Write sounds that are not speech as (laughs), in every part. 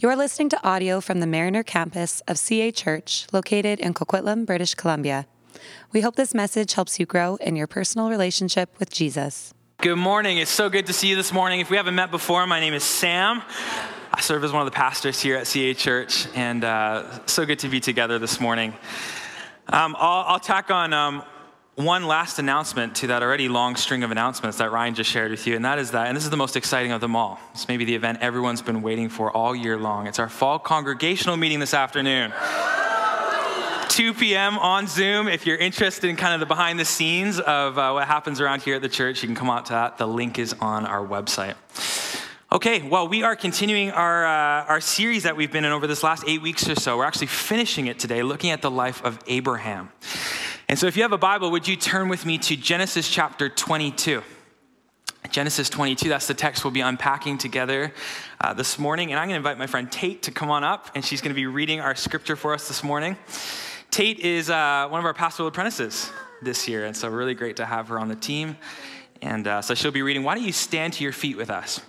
You're listening to audio from the Mariner campus of CA Church, located in Coquitlam, British Columbia. We hope this message helps you grow in your personal relationship with Jesus. Good morning. It's so good to see you this morning. If we haven't met before, my name is Sam. I serve as one of the pastors here at CA Church, and uh, so good to be together this morning. Um, I'll, I'll, tack on um, one last announcement to that already long string of announcements that Ryan just shared with you, and that is that, and this is the most exciting of them all. It's maybe the event everyone's been waiting for all year long. It's our fall congregational meeting this afternoon. 2 p.m. on Zoom. If you're interested in kind of the behind the scenes of uh, what happens around here at the church, you can come out to that. The link is on our website. Okay, well, we are continuing our, uh, our series that we've been in over this last eight weeks or so. We're actually finishing it today, looking at the life of Abraham. And so, if you have a Bible, would you turn with me to Genesis chapter 22? Genesis 22, that's the text we'll be unpacking together uh, this morning. And I'm going to invite my friend Tate to come on up, and she's going to be reading our scripture for us this morning. Tate is uh, one of our pastoral apprentices this year, and so really great to have her on the team. And uh, so she'll be reading. Why don't you stand to your feet with us?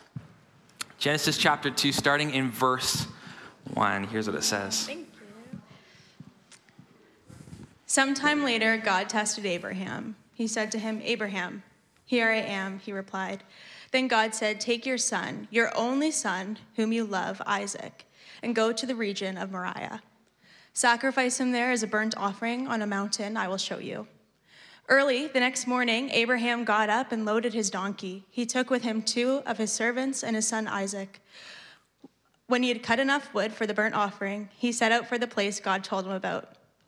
Genesis chapter 2, starting in verse 1. Here's what it says. Sometime later, God tested Abraham. He said to him, Abraham, here I am, he replied. Then God said, Take your son, your only son, whom you love, Isaac, and go to the region of Moriah. Sacrifice him there as a burnt offering on a mountain I will show you. Early the next morning, Abraham got up and loaded his donkey. He took with him two of his servants and his son Isaac. When he had cut enough wood for the burnt offering, he set out for the place God told him about.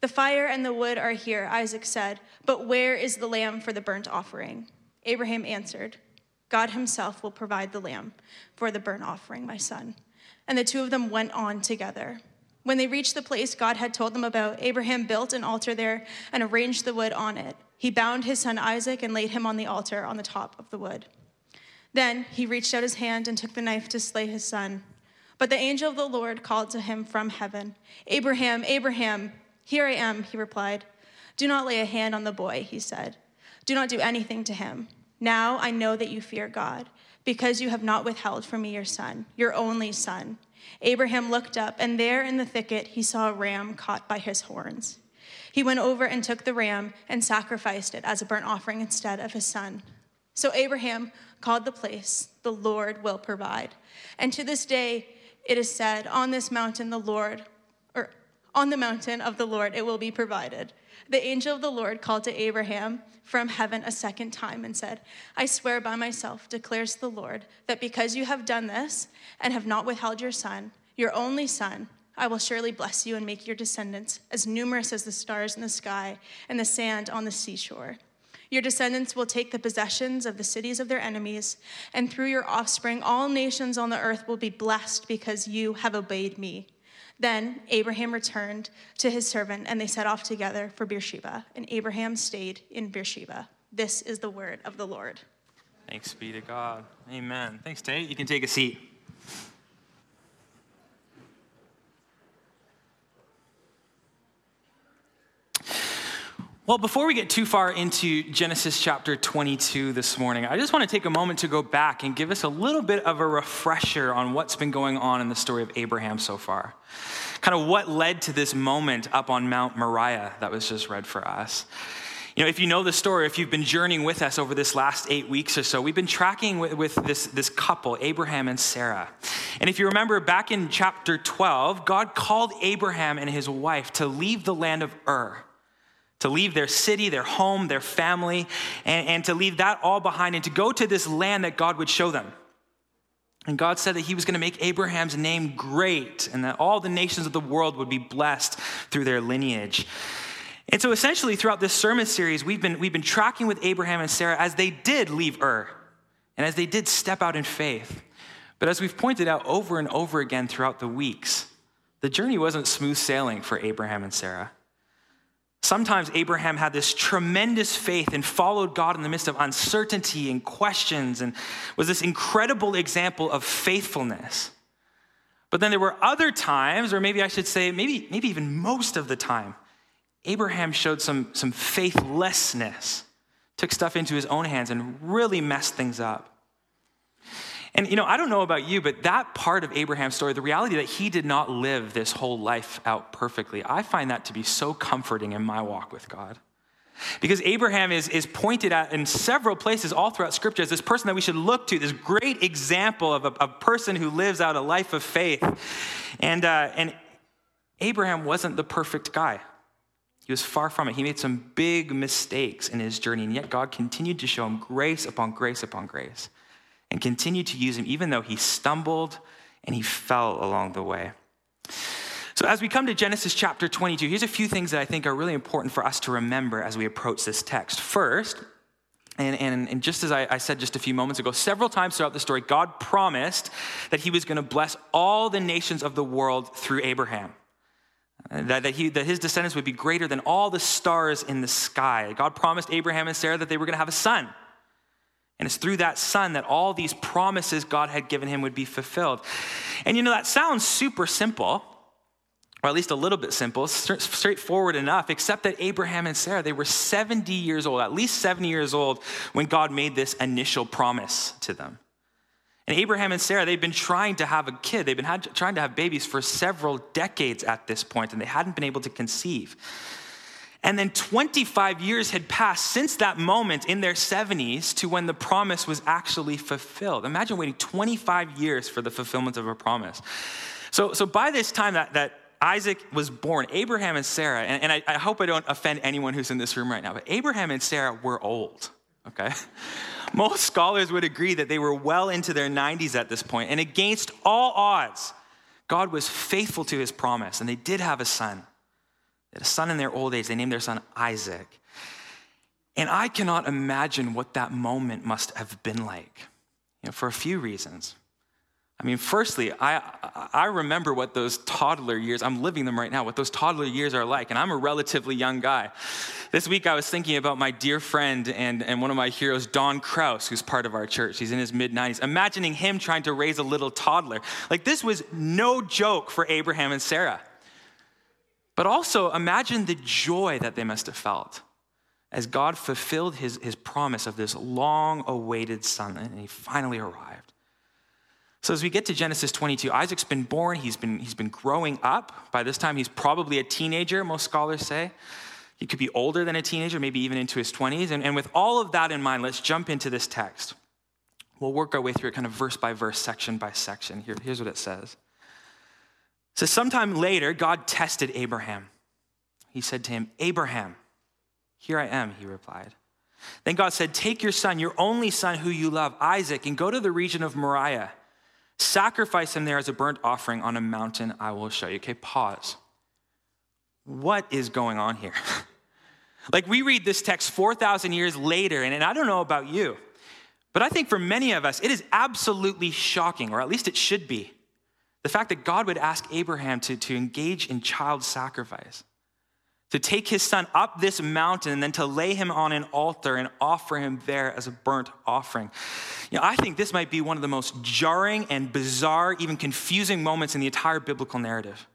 The fire and the wood are here, Isaac said, but where is the lamb for the burnt offering? Abraham answered, God himself will provide the lamb for the burnt offering, my son. And the two of them went on together. When they reached the place God had told them about, Abraham built an altar there and arranged the wood on it. He bound his son Isaac and laid him on the altar on the top of the wood. Then he reached out his hand and took the knife to slay his son. But the angel of the Lord called to him from heaven Abraham, Abraham. Here I am, he replied. Do not lay a hand on the boy, he said. Do not do anything to him. Now I know that you fear God, because you have not withheld from me your son, your only son. Abraham looked up, and there in the thicket he saw a ram caught by his horns. He went over and took the ram and sacrificed it as a burnt offering instead of his son. So Abraham called the place, The Lord will provide. And to this day it is said, On this mountain the Lord on the mountain of the Lord it will be provided. The angel of the Lord called to Abraham from heaven a second time and said, I swear by myself, declares the Lord, that because you have done this and have not withheld your son, your only son, I will surely bless you and make your descendants as numerous as the stars in the sky and the sand on the seashore. Your descendants will take the possessions of the cities of their enemies, and through your offspring, all nations on the earth will be blessed because you have obeyed me. Then Abraham returned to his servant, and they set off together for Beersheba. And Abraham stayed in Beersheba. This is the word of the Lord. Thanks be to God. Amen. Thanks, Tate. You can take a seat. Well, before we get too far into Genesis chapter 22 this morning, I just want to take a moment to go back and give us a little bit of a refresher on what's been going on in the story of Abraham so far. Kind of what led to this moment up on Mount Moriah that was just read for us. You know, if you know the story, if you've been journeying with us over this last eight weeks or so, we've been tracking with, with, this, this couple, Abraham and Sarah. And if you remember back in chapter 12, God called Abraham and his wife to leave the land of Ur to leave their city, their home, their family, and, and to leave that all behind and to go to this land that God would show them. And God said that He was going to make Abraham's name great and that all the nations of the world would be blessed through their lineage. And so, essentially, throughout this sermon series, we've been, we've been tracking with Abraham and Sarah as they did leave Ur and as they did step out in faith. But as we've pointed out over and over again throughout the weeks, the journey wasn't smooth sailing for Abraham and Sarah. Sometimes Abraham had this tremendous faith and followed God in the midst of uncertainty and questions and was this incredible example of faithfulness. But then there were other times, or maybe I should say, maybe, maybe even most of the time, Abraham showed some, some faithlessness, took stuff into his own hands and really messed things up. And you know, I don't know about you, but that part of Abraham's story, the reality that he did not live this whole life out perfectly, I find that to be so comforting in my walk with God. Because Abraham is, is pointed at in several places all throughout Scripture as this person that we should look to, this great example of a, a person who lives out a life of faith. And, uh, and Abraham wasn't the perfect guy. He was far from it. He made some big mistakes in his journey, and yet God continued to show him grace upon grace upon grace and continued to use him even though he stumbled and he fell along the way. So, as we come to Genesis chapter 22, here's a few things that I think are really important for us to remember as we approach this text. First, and, and, and just as I, I, said just a few moments ago, several times throughout the story, God promised that He was going to bless all the nations of the world through Abraham. That, that, he, that his descendants would be greater than all the stars in the sky. God promised Abraham and Sarah that they were going to have a son. And it's through that son that all these promises God had given him would be fulfilled. And you know, that sounds super simple, or at least a little bit simple, straightforward enough, except that Abraham and Sarah, they were 70 years old, at least 70 years old, when God made this initial promise to them. And Abraham and Sarah, they've been trying to have a kid. They've been trying to have babies for several decades at this point, and they hadn't been able to conceive. And then 25 years had passed since that moment in their 70s to when the promise was actually fulfilled. Imagine waiting 25 years for the fulfillment of a promise. So, so by this time that, that Isaac was born, Abraham and Sarah, and, and I, I hope I don't offend anyone who's in this room right now, but Abraham and Sarah were old, okay? (laughs) Most scholars would agree that they were well into their 90s at this point, and against all odds, God was faithful to his promise, and they did have a son. They had a son in their old age. They named their son Isaac. And I cannot imagine what that moment must have been like, you know, for a few reasons. I mean, firstly, I, I remember what those toddler years, I'm living them right now, what those toddler years are like, and I'm a relatively young guy. This week I was thinking about my dear friend and, and one of my heroes, Don Kraus, who's part of our church. He's in his mid 90s. Imagining him trying to raise a little toddler. Like, this was no joke for Abraham and Sarah. But also imagine the joy that they must have felt as God fulfilled his, his promise of this long awaited son, and he finally arrived. So, as we get to Genesis 22, Isaac's been born, he's been, he's been growing up. By this time, he's probably a teenager, most scholars say. He could be older than a teenager, maybe even into his 20s. And, and with all of that in mind, let's jump into this text. We'll work our way through it kind of verse by verse, section by section. Here, here's what it says so, sometime later, God tested Abraham. He said to him, Abraham, here I am, he replied. Then God said, Take your son, your only son who you love, Isaac, and go to the region of Moriah. Sacrifice him there as a burnt offering on a mountain I will show you. Okay, pause. What is going on here? (laughs) like, we read this text 4,000 years later, and, and I don't know about you, but I think for many of us, it is absolutely shocking, or at least it should be the fact that God would ask Abraham to, to engage in child sacrifice, to take his son up this mountain and then to lay him on an altar and offer him there as a burnt offering. You know, I think this might be one of the most jarring and bizarre, even confusing moments in the entire biblical narrative.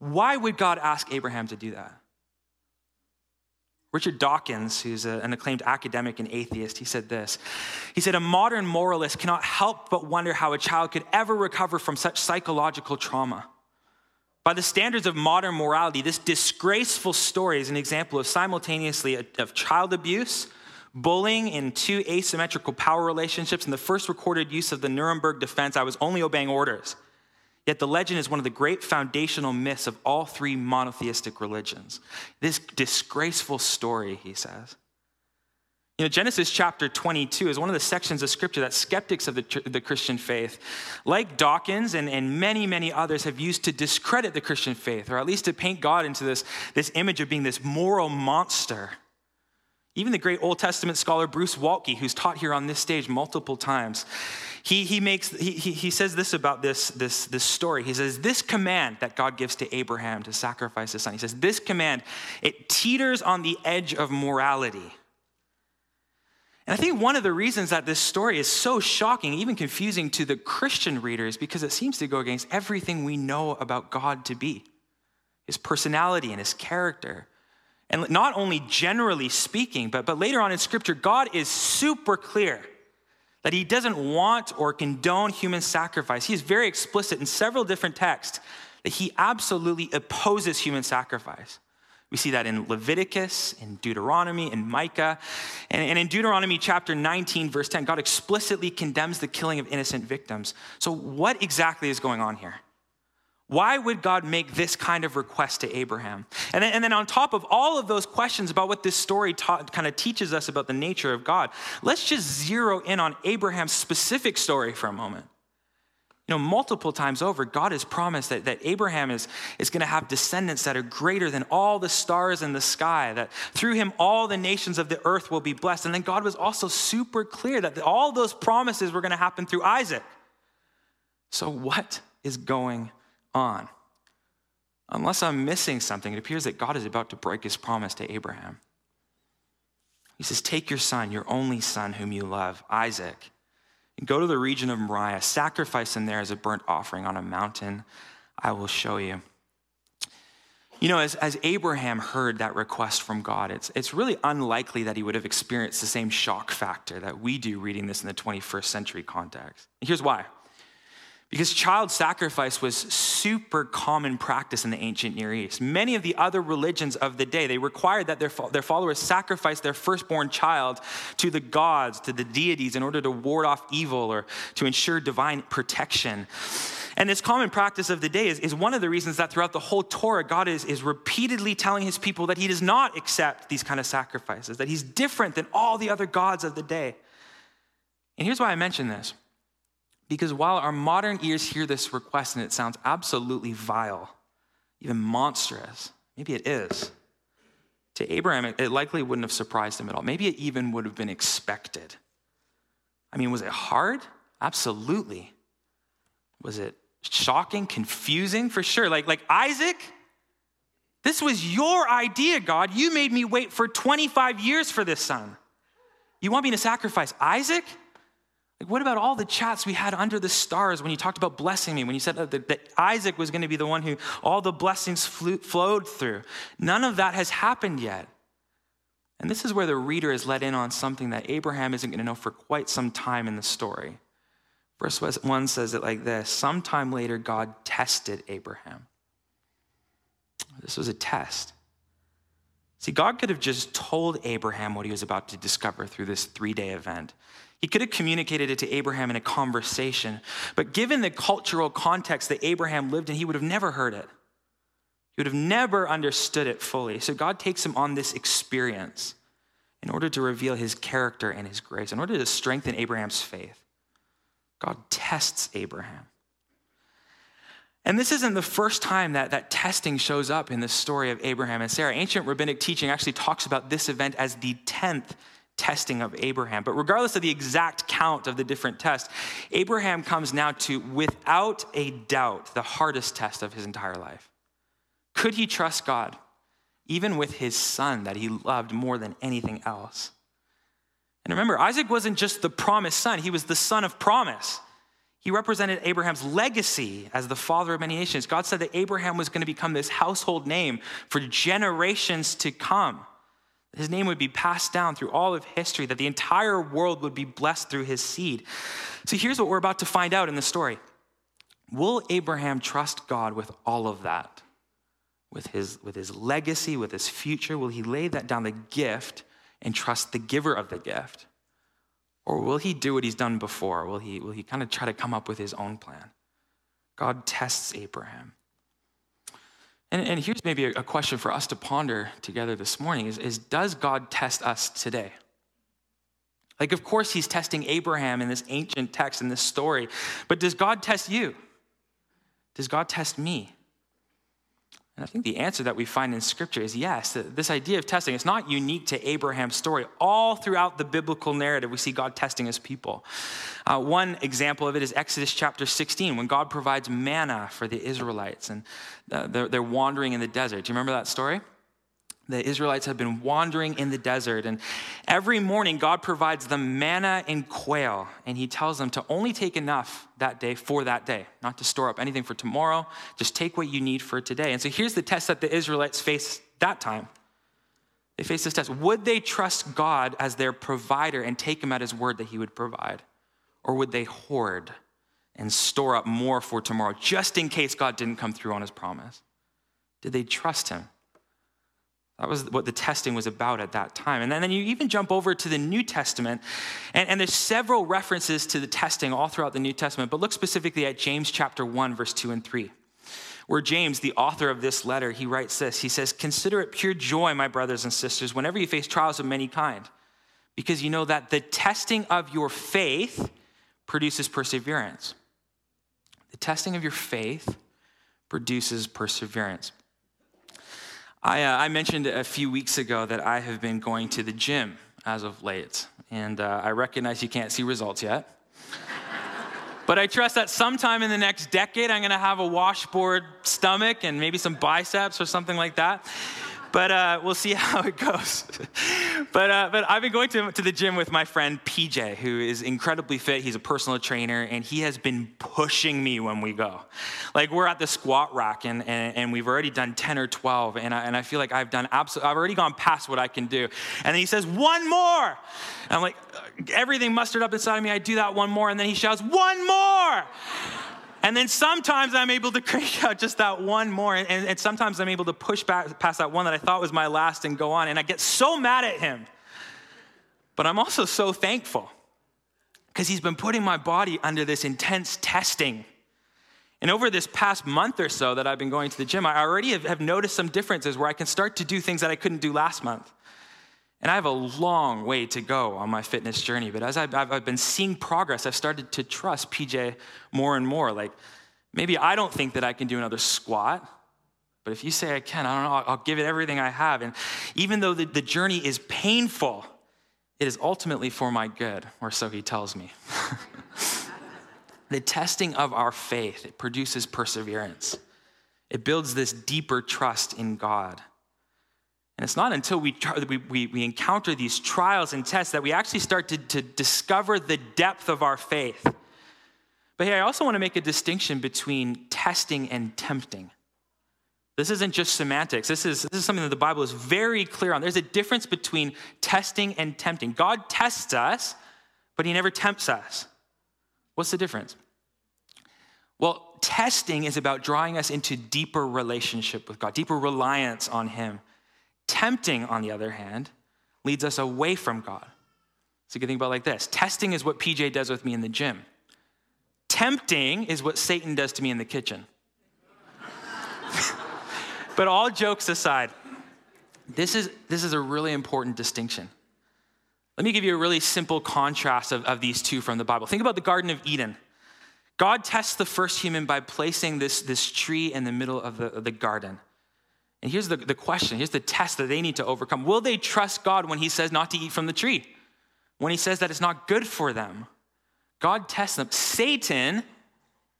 Why would God ask Abraham to do that? Richard Dawkins, who's a, an acclaimed academic and atheist, he said this. He said, A modern moralist cannot help but wonder how a child could ever recover from such psychological trauma. By the standards of modern morality, this disgraceful story is an example of simultaneously of child abuse, bullying in two asymmetrical power relationships, and the first recorded use of the Nuremberg defense I was only obeying orders. Yet the legend is one of the great foundational myths of all three monotheistic religions. This disgraceful story, he says. You know, Genesis chapter 22 is one of the sections of scripture that skeptics of the, the Christian faith, like Dawkins and, and many, many others, have used to discredit the Christian faith, or at least to paint God into this, this image of being this moral monster Even the great Old Testament scholar Bruce Waltke, who's taught here on this stage multiple times, he, he, makes, he, he says this about this, this, this story. He says, This command that God gives to Abraham to sacrifice his son, he says, This command, it teeters on the edge of morality. And I think one of the reasons that this story is so shocking, even confusing to the Christian reader, is because it seems to go against everything we know about God to be his personality and his character. And not only generally speaking, but, but later on in Scripture, God is super clear that he doesn't want or condone human sacrifice. He is very explicit in several different texts that he absolutely opposes human sacrifice. We see that in Leviticus, in Deuteronomy, in Micah. And, and in Deuteronomy chapter 19, verse 10, God explicitly condemns the killing of innocent victims. So, what exactly is going on here? Why would God make this kind of request to Abraham? And then, and then on top of all of those questions about what this story ta- kind of teaches us about the nature of God, let's just zero in on Abraham's specific story for a moment. You know, multiple times over, God has promised that, that Abraham is, is going to have descendants that are greater than all the stars in the sky, that through him all the nations of the earth will be blessed. And then God was also super clear that all those promises were going to happen through Isaac. So, what is going on. Unless I'm missing something, it appears that God is about to break his promise to Abraham. He says, Take your son, your only son, whom you love, Isaac, and go to the region of Moriah. Sacrifice him there as a burnt offering on a mountain I will show you. You know, as, as Abraham heard that request from God, it's, it's really unlikely that he would have experienced the same shock factor that we do reading this in the 21st century context. And here's why. Because child sacrifice was super common practice in the ancient Near East. Many of the other religions of the day, they required that their, their followers sacrifice their firstborn child to the gods, to the deities, in order to ward off evil or to ensure divine protection. And this common practice of the day is, is one of the reasons that throughout the whole Torah, God is, is repeatedly telling his people that he does not accept these kind of sacrifices, that he's different than all the other gods of the day. And here's why I mention this because while our modern ears hear this request and it sounds absolutely vile, even monstrous, maybe it is. To Abraham, it likely wouldn't have surprised him at all. Maybe it even would have been expected. I mean, was it hard? Absolutely. Was it shocking, confusing? For sure. Like, like Isaac, this was your idea, God. You made me wait for 25 years for this son. You want me to sacrifice Isaac? Like, what about all the chats we had under the stars when you talked about blessing me, when you said that, that Isaac was going to be the one who all the blessings flew, flowed through? None of that has happened yet. And this is where the reader is let in on something that Abraham isn't going to know for quite some time in the story. Verse 1 says it like this Sometime later, God tested Abraham. This was a test. See, God could have just told Abraham what he was about to discover through this three day event. He could have communicated it to Abraham in a conversation, but given the cultural context that Abraham lived in, he would have never heard it. He would have never understood it fully. So God takes him on this experience in order to reveal his character and his grace, in order to strengthen Abraham's faith. God tests Abraham. And this isn't the first time that, that testing shows up in the story of Abraham and Sarah. Ancient rabbinic teaching actually talks about this event as the 10th testing of Abraham. But regardless of the exact count of the different tests, Abraham comes now to, without a doubt, the hardest test of his entire life. Could he trust God, even with his son that he loved more than anything else? And remember, Isaac wasn't just the promised son, he was the son of promise. He represented Abraham's legacy as the father of many nations. God said that Abraham was going to become this household name for generations to come. His name would be passed down through all of history, that the entire world would be blessed through his seed. So here's what we're about to find out in the story Will Abraham trust God with all of that? With his, with his legacy, with his future? Will he lay that down, the gift, and trust the giver of the gift? Or will he do what he's done before? Will he, will he kind of try to come up with his own plan? God tests Abraham. And, and here's maybe a, question for us to ponder together this morning is, is Does God test us today? Like, of course, he's testing Abraham in this ancient text, in this story, but does God test you? Does God test me? And I think the answer that we find in Scripture is yes, this idea of testing is not unique to Abraham's story. All throughout the biblical narrative, we see God testing his people. Uh, one example of it is Exodus chapter 16, when God provides manna for the Israelites and uh, they're, they're wandering in the desert. Do you remember that story? The Israelites have been wandering in the desert. And every morning, God provides them manna and quail. And He tells them to only take enough that day for that day, not to store up anything for tomorrow. Just take what you need for today. And so here's the test that the Israelites face that time. They face this test. Would they trust God as their provider and take Him at His word that He would provide? Or would they hoard and store up more for tomorrow just in case God didn't come through on His promise? Did they trust Him? That was what the testing was about at that time. And then you even jump over to the New Testament, and, and, there's several references to the testing all throughout the New Testament, but look specifically at James chapter 1, verse 2 and 3. Where James, the author of this letter, he writes this. He says, Consider it pure joy, my brothers and sisters, whenever you face trials of many kind, because you know that the testing of your faith produces perseverance. The testing of your faith produces perseverance. I, uh, I, mentioned a few weeks ago that I have been going to the gym as of late, and uh, I recognize you can't see results yet. but I trust that sometime in the next decade, I'm gonna have a washboard stomach and maybe some biceps or something like that but uh, we'll see (laughs) how it goes. but, uh, but I've been going to, to the gym with my friend PJ, who is incredibly fit. He's a personal trainer, and he has been pushing me when we go. Like, we're at the squat rack, and, and, and we've already done 10 or 12, and I, and I feel like I've done absolutely, I've already gone past what I can do. And then he says, one more. And I'm like, everything mustered up inside of me. I do that one more, and then he shouts, one more. And then sometimes I'm able to (laughs) crank out just that one more. And, and, sometimes I'm able to push back past that one that I thought was my last and go on. And I get so mad at him. But I'm also so thankful because he's been putting my body under this intense testing. And over this past month or so that I've been going to the gym, I already have, have noticed some differences where I can start to do things that I couldn't do last month. And I have a long way to go on my fitness journey. But as I've, I've, been seeing progress, I've started to trust PJ more and more. Like, maybe I don't think that I can do another squat, but if you say I can, I don't know, I'll, I'll give it everything I have. And even though the, the journey is painful, it is ultimately for my good, or so he tells me. (laughs) the testing of our faith, it produces perseverance. It builds this deeper trust in God. And it's not until we, we, we, encounter these trials and tests that we actually start to, to discover the depth of our faith. But hey, I also want to make a distinction between testing and tempting. This isn't just semantics. This is, this is something that the Bible is very clear on. There's a difference between testing and tempting. God tests us, but he never tempts us. What's the difference? Well, testing is about drawing us into deeper relationship with God, deeper reliance on him. Tempting, on the other hand, leads us away from God. So you can think about like this testing is what PJ does with me in the gym, tempting is what Satan does to me in the kitchen. (laughs) but all jokes aside, this is, this is a really important distinction. Let me give you a really simple contrast of, of these two from the Bible. Think about the Garden of Eden. God tests the first human by placing this, this tree in the middle of the, of the garden. And here's the, the question here's the test that they need to overcome. Will they trust God when He says not to eat from the tree? When He says that it's not good for them? God tests them. Satan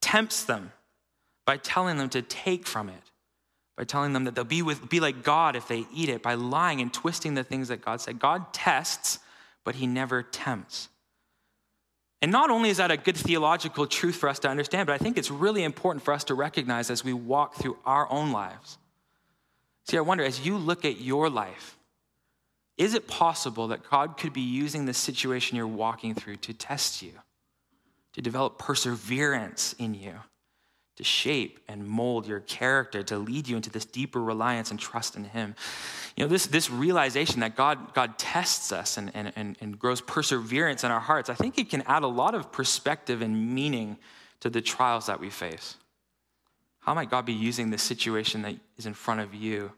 tempts them by telling them to take from it, by telling them that they'll be, with, be like God if they eat it, by lying and twisting the things that God said. God tests, but He never tempts. And not only is that a good theological truth for us to understand, but I think it's really important for us to recognize as we walk through our own lives. See, I wonder as you look at your life, is it possible that God could be using the situation you're walking through to test you, to develop perseverance in you, to shape and mold your character, to lead you into this deeper reliance and trust in Him? You know, this, this realization that God, God tests us and, and, and, and grows perseverance in our hearts, I think it can add a lot of perspective and meaning to the trials that we face. How might God be using this situation that is in front of you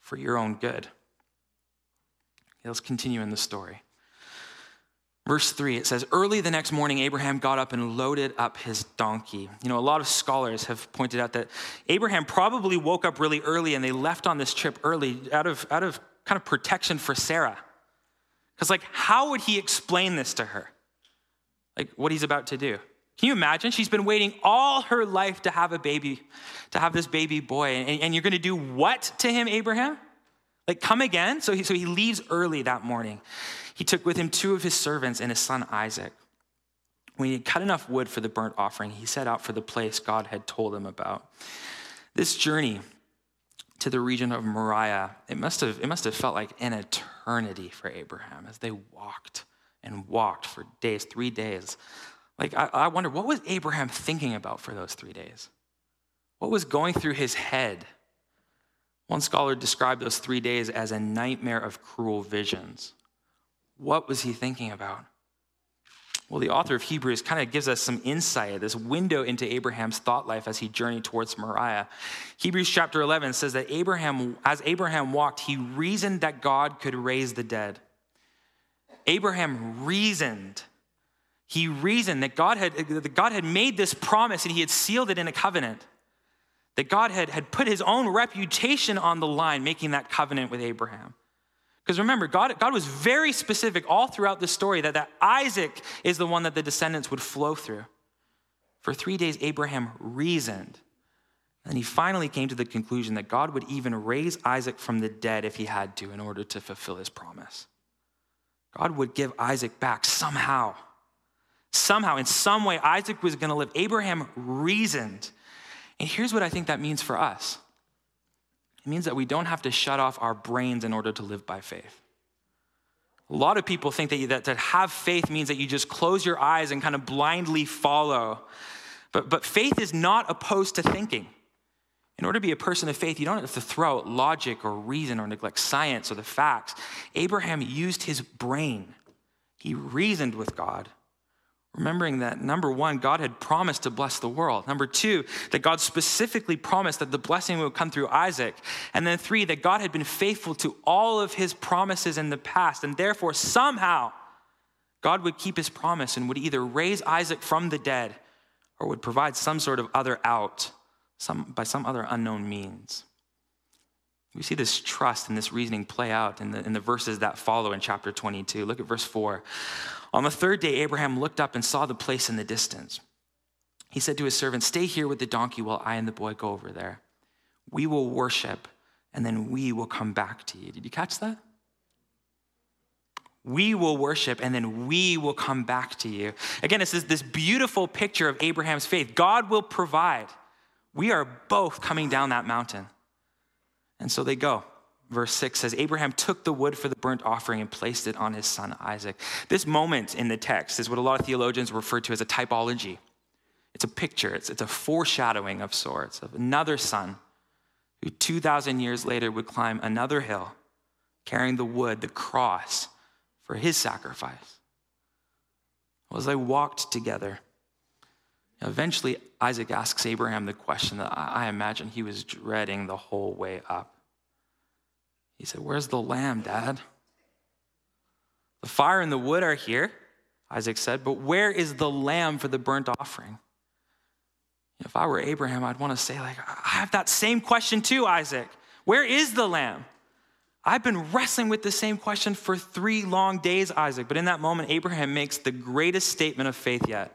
for your own good? Let's continue in the story. Verse 3, it says, Early the next morning, Abraham got up and loaded up his donkey. You know, a lot of scholars have pointed out that Abraham probably woke up really early and they left on this trip early out of, out of kind of protection for Sarah. Because, like, how would he explain this to her? Like, what he's about to do. Can you imagine? She's been waiting all her life to have a baby, to have this baby boy. And, and you're going to do what to him, Abraham? Like, come again? So he, so he leaves early that morning. He took with him two of his servants and his son Isaac. When he had cut enough wood for the burnt offering, he set out for the place God had told him about. This journey to the region of Moriah, it must have, it must have felt like an eternity for Abraham as they walked and walked for days, three days. Like, I, I wonder, what was Abraham thinking about for those three days? What was going through his head? One scholar described those three days as a nightmare of cruel visions. What was he thinking about? Well, the author of Hebrews kind of gives us some insight, this window into Abraham's thought life as he journeyed towards Moriah. Hebrews chapter 11 says that Abraham, as Abraham walked, he reasoned that God could raise the dead. Abraham reasoned. He reasoned that God had, that God had made this promise and he had sealed it in a covenant. That God had, had put his own reputation on the line, making that covenant with Abraham. Because remember, God, God was very specific all throughout the story that, that Isaac is the one that the descendants would flow through. For three days, Abraham reasoned. And he finally came to the conclusion that God would even raise Isaac from the dead if he had to in order to fulfill his promise. God would give Isaac back somehow. Somehow, in some way, Isaac was going to live. Abraham reasoned. And here's what I think that means for us it means that we don't have to shut off our brains in order to live by faith. A lot of people think that, you, that to have faith means that you just close your eyes and kind of blindly follow. But, but faith is not opposed to thinking. In order to be a person of faith, you don't have to throw out logic or reason or neglect science or the facts. Abraham used his brain, he reasoned with God Remembering that number one, God had promised to bless the world. Number two, that God specifically promised that the blessing would come through Isaac. And then three, that God had been faithful to all of his promises in the past. And therefore, somehow, God would keep his promise and would either raise Isaac from the dead or would provide some sort of other out some, by some other unknown means. We see this trust and this reasoning play out in the, in the verses that follow in chapter 22. Look at verse 4. On the third day, Abraham looked up and saw the place in the distance. He said to his servant, Stay here with the donkey while I and the boy go over there. We will worship, and then we will come back to you. Did you catch that? We will worship, and then we will come back to you. Again, this, this beautiful picture of Abraham's faith. God will provide. We are both coming down that mountain. And so they go verse 6 says Abraham took the wood for the burnt offering and placed it on his son Isaac. This moment in the text is what a lot of theologians refer to as a typology. It's a picture, it's, it's a foreshadowing of sorts of another son who 2,000 years later would climb another hill carrying the wood, the cross, for his sacrifice. Well, as they walked together, eventually Isaac asks Abraham the question that I imagine he was dreading the whole way up. He said, Where's the lamb, Dad? The fire and the wood are here, Isaac said, but where is the lamb for the burnt offering? If I were Abraham, I'd want to say, like, I have that same question too, Isaac. Where is the lamb? I've been wrestling with the same question for three long days, Isaac. But in that moment, Abraham makes the greatest statement of faith yet.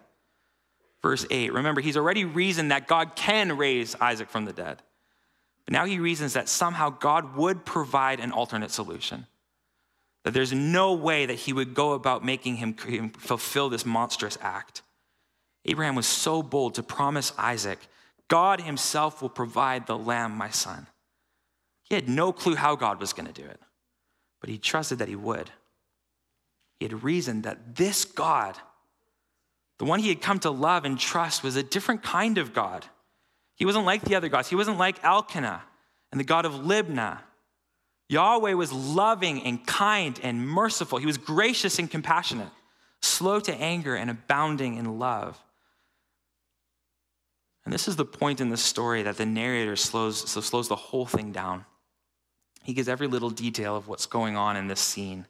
Verse 8. Remember, he's already reasoned that God can raise Isaac from the dead. But now he reasons that somehow God would provide an alternate solution. That there's no way that he would go about making him fulfill this monstrous act. Abraham was so bold to promise Isaac, God himself will provide the lamb, my son. He had no clue how God was going to do it, but he trusted that he would. He had reasoned that this God, the one he had come to love and trust, was a different kind of God he wasn't like the other gods. He wasn't like Elkanah and the God of Libnah. Yahweh was loving and kind and merciful. He was gracious and compassionate, slow to anger and abounding in love. And this is the point in the story that the narrator slows, so slows the whole thing down. He gives every little detail of what's going on in this scene.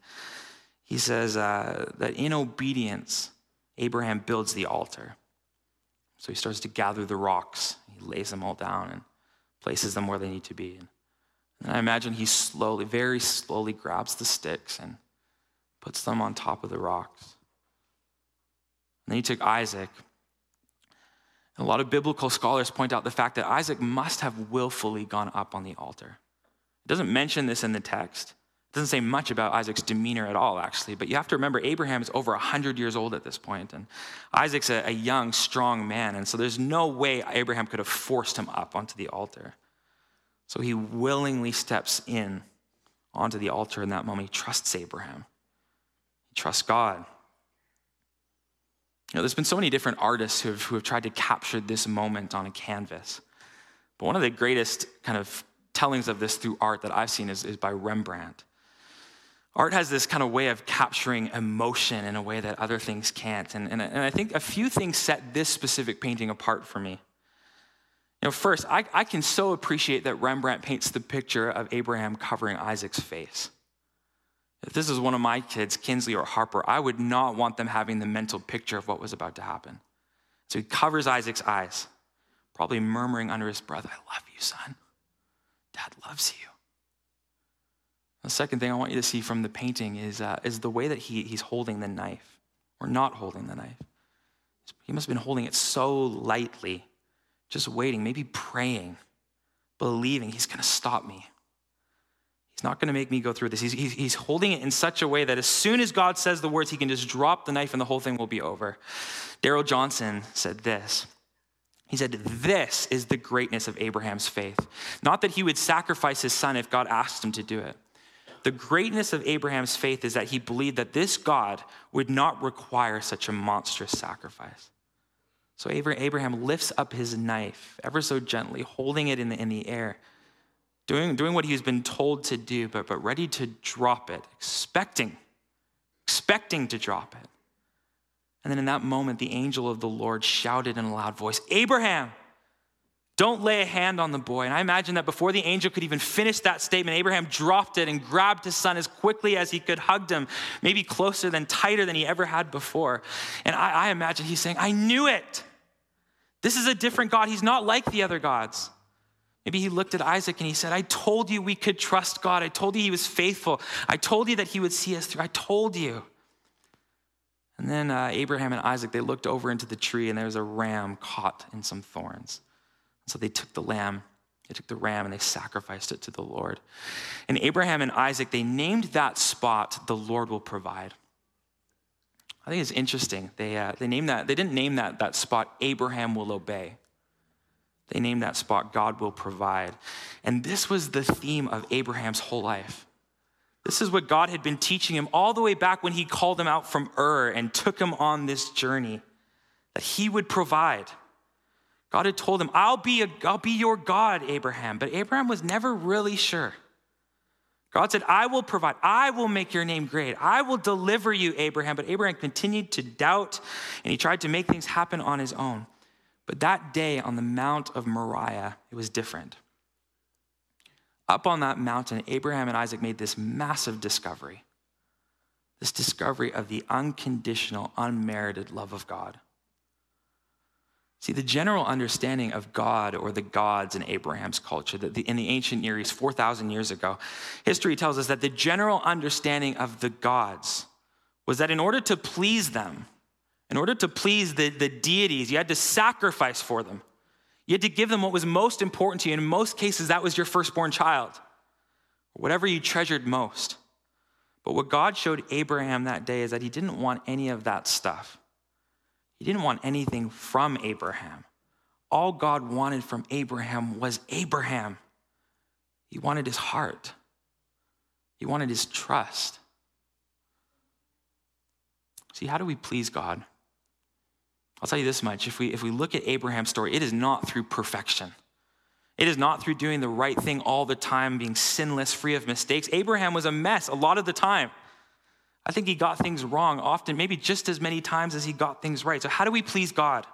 he says uh, that in obedience, Abraham builds the altar. So he starts to gather the rocks, he lays them all down and places them where they need to be. And I imagine he slowly, very slowly grabs the sticks and puts them on top of the rocks. And then he took Isaac. And a lot of biblical scholars point out the fact that Isaac must have willfully gone up on the altar. It doesn't mention this in the text. Doesn't say much about Isaac's demeanor at all, actually. But you have to remember, Abraham is over 100 years old at this point, and Isaac's a, a young, strong man. And so there's no way Abraham could have forced him up onto the altar. So he willingly steps in onto the altar in that moment. He trusts Abraham, he trusts God. You know, there's been so many different artists who have, who have tried to capture this moment on a canvas. But one of the greatest kind of tellings of this through art that I've seen is, is by Rembrandt. Art has this kind of way of capturing emotion in a way that other things can't. And, and, and I think a few things set this specific painting apart for me. You know, first, I, I can so appreciate that Rembrandt paints the picture of Abraham covering Isaac's face. If this is one of my kids, Kinsley or Harper, I would not want them having the mental picture of what was about to happen. So he covers Isaac's eyes, probably murmuring under his breath, I love you, son. Dad loves you. The second thing I want you to see from the painting is, uh, is the way that he, he's holding the knife, or not holding the knife. He must have been holding it so lightly just waiting, maybe praying, believing he's going to stop me. He's not going to make me go through this. He's, he's, he's, holding it in such a way that as soon as God says the words, he can just drop the knife and the whole thing will be over. Darrell Johnson said this. He said, This is the greatness of Abraham's faith. Not that he would sacrifice his son if God asked him to do it. The greatness of Abraham's faith is that he believed that this God would not require such a monstrous sacrifice. So Abraham lifts up his knife ever so gently, holding it in the, in the air, doing, doing what he's been told to do, but, but ready to drop it, expecting, expecting to drop it. And then in that moment, the angel of the Lord shouted in a loud voice, Abraham, don't lay a hand on the boy. And I imagine that before the angel could even finish that statement, Abraham dropped it and grabbed his son as quickly as he could, hugged him, maybe closer than tighter than he ever had before. And I, I imagine he's saying, I knew it. This is a different God. He's not like the other gods. Maybe he looked at Isaac and he said, I told you we could trust God. I told you he was faithful. I told you that he would see us through. I told you. And then uh, Abraham and Isaac, they looked over into the tree and there was a ram caught in some thorns. So they took the lamb, they took the ram, and they sacrificed it to the Lord. And Abraham and Isaac, they named that spot, the Lord will provide. I think it's interesting. They, uh, they named that, they didn't name that, that spot, Abraham will obey. They named that spot, God will provide. And this was the theme of Abraham's whole life. This is what God had been teaching him all the way back when he called him out from Ur and took him on this journey, that he would provide. God had told him, I'll be, a, I'll be your God, Abraham. But Abraham was never really sure. God said, I will provide, I will make your name great, I will deliver you, Abraham. But Abraham continued to doubt and he tried to make things happen on his own. But that day on the Mount of Moriah, it was different. Up on that mountain, Abraham and Isaac made this massive discovery this discovery of the unconditional, unmerited love of God. See, the general understanding of God or the gods in Abraham's culture, that in the ancient Near East, 4,000 years ago, history tells us that the general understanding of the gods was that in order to please them, in order to please the, the deities, you had to sacrifice for them. You had to give them what was most important to you. In most cases, that was your firstborn child, whatever you treasured most. But what God showed Abraham that day is that he didn't want any of that stuff. He didn't want anything from Abraham. All God wanted from Abraham was Abraham. He wanted his heart, he wanted his trust. See, how do we please God? I'll tell you this much. If we, if we look at Abraham's story, it is not through perfection. It is not through doing the right thing all the time, being sinless, free of mistakes. Abraham was a mess a lot of the time. I think he got things wrong often, maybe just as many times as he got things right. So, how do we please God?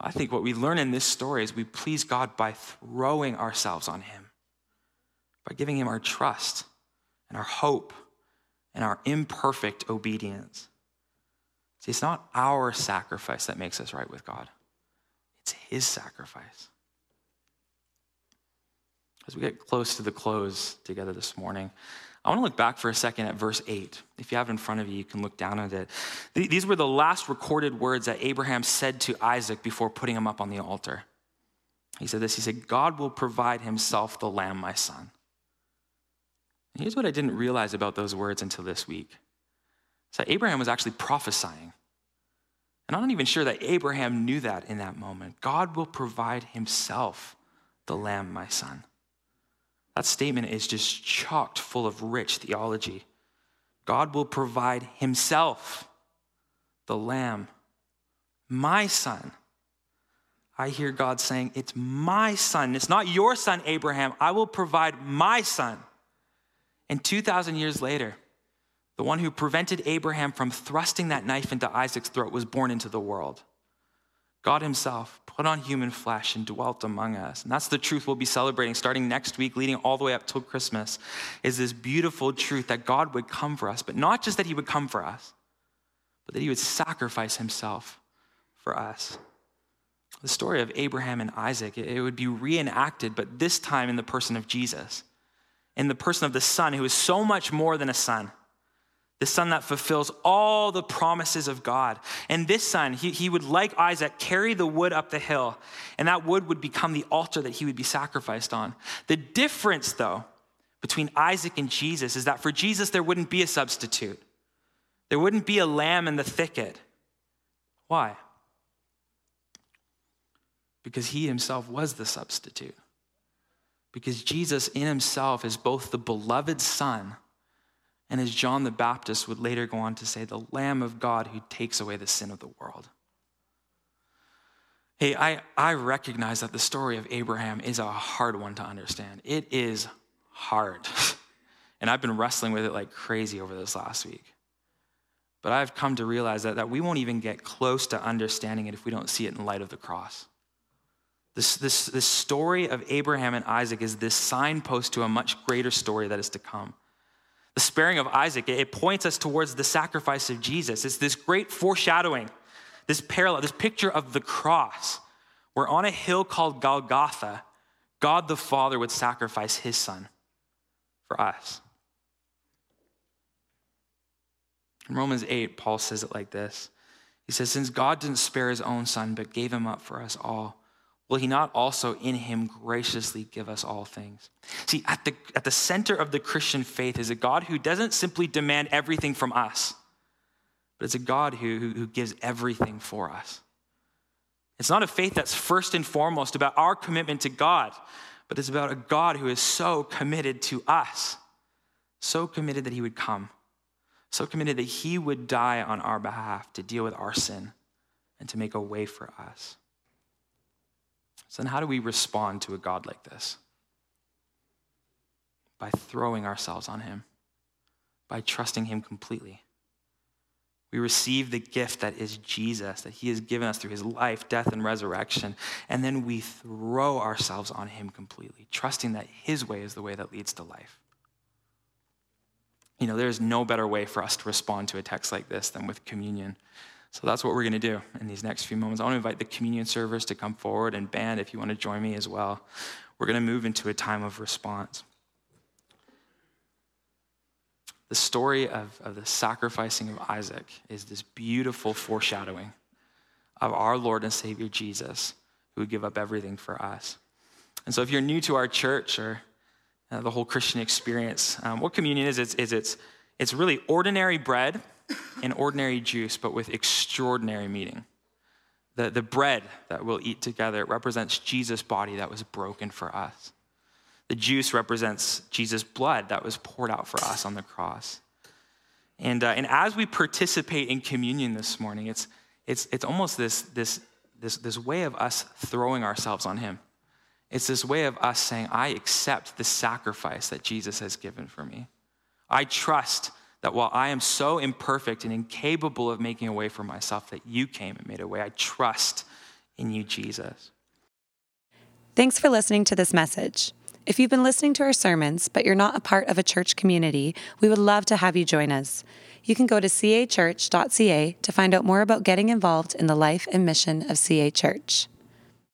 I think what we learn in this story is we please God by throwing ourselves on him, by giving him our trust and our hope and our imperfect obedience. See, it's not our sacrifice that makes us right with God, it's His sacrifice. As we get close to the close together this morning, I want to look back for a second at verse 8. If you have it in front of you, you can look down at it. These were the last recorded words that Abraham said to Isaac before putting him up on the altar. He said this He said, God will provide himself the lamb, my son. And here's what I didn't realize about those words until this week. So Abraham was actually prophesying. And I'm not even sure that Abraham knew that in that moment. God will provide himself the lamb, my son. That statement is just chocked full of rich theology. God will provide himself the lamb, my son. I hear God saying, It's my son. It's not your son, Abraham. I will provide my son. And 2,000 years later, the one who prevented Abraham from thrusting that knife into Isaac's throat was born into the world. God Himself put on human flesh and dwelt among us. And that's the truth we'll be celebrating starting next week, leading all the way up till Christmas, is this beautiful truth that God would come for us, but not just that He would come for us, but that He would sacrifice Himself for us. The story of Abraham and Isaac, it would be reenacted, but this time in the person of Jesus in the person of the Son, who is so much more than a son. The son that fulfills all the promises of God. And this son, he, he would, like Isaac, carry the wood up the hill, and that wood would become the altar that he would be sacrificed on. The difference, though, between Isaac and Jesus is that for Jesus, there wouldn't be a substitute, there wouldn't be a lamb in the thicket. Why? Because he himself was the substitute because Jesus in himself is both the beloved Son and as John the Baptist would later go on to say, the Lamb of God who takes away the sin of the world. Hey, I, I recognize that the story of Abraham is a hard one to understand. It is hard. (laughs) and I've been wrestling with it like crazy over this last week. But I've come to realize that, that we won't even get close to understanding it if we don't see it in light of the cross. This, this, this story of Abraham and Isaac is this signpost to a much greater story that is to come. The sparing of Isaac, it points us towards the sacrifice of Jesus. It's this great foreshadowing, this parallel, this picture of the cross, where on a hill called Golgotha, God the Father would sacrifice his son for us. In Romans 8, Paul says it like this He says, Since God didn't spare his own son, but gave him up for us all, will he not also in him graciously give us all things? See, at the, at the center of the Christian faith is a God who doesn't simply demand everything from us, but it's a God who, who, who gives everything for us. It's not a faith that's first and foremost about our commitment to God, but it's about a God who is so committed to us, so committed that he would come, so committed that he would die on our behalf to deal with our sin and to make a way for us. So then, how do we respond to a God like this? By throwing ourselves on Him, by trusting Him completely. We receive the gift that is Jesus, that He has given us through His life, death, and resurrection. And then we throw ourselves on Him completely, trusting that His way is the way that leads to life. You know, there's no better way for us to respond to a text like this than with communion. So that's what we're going to do in these next few moments. I want to invite the communion servers to come forward and band if you want to join me as well. We're going to move into a time of response. The story of, of the sacrificing of Isaac is this beautiful foreshadowing of our Lord and Savior Jesus, who would give up everything for us. And so, if you're new to our church or uh, the whole Christian experience, um, what communion is, it's, is it's, it's really ordinary bread and ordinary juice, but with extraordinary meaning. The, the bread that we'll eat together represents Jesus' body that was broken for us. The juice represents Jesus' blood that was poured out for us on the cross. And, uh, and as we participate in communion this morning, it's, it's, it's almost this, this, this, this way of us throwing ourselves on Him. It's this way of us saying, I accept the sacrifice that Jesus has given for me. I trust that while I am so imperfect and incapable of making a way for myself, that you came and made a way. I trust in you, Jesus. Thanks for listening to this message. If you've been listening to our sermons, but you're not a part of a church community, we would love to have you join us. You can go to cachurch.ca to find out more about getting involved in the life and mission of CA Church.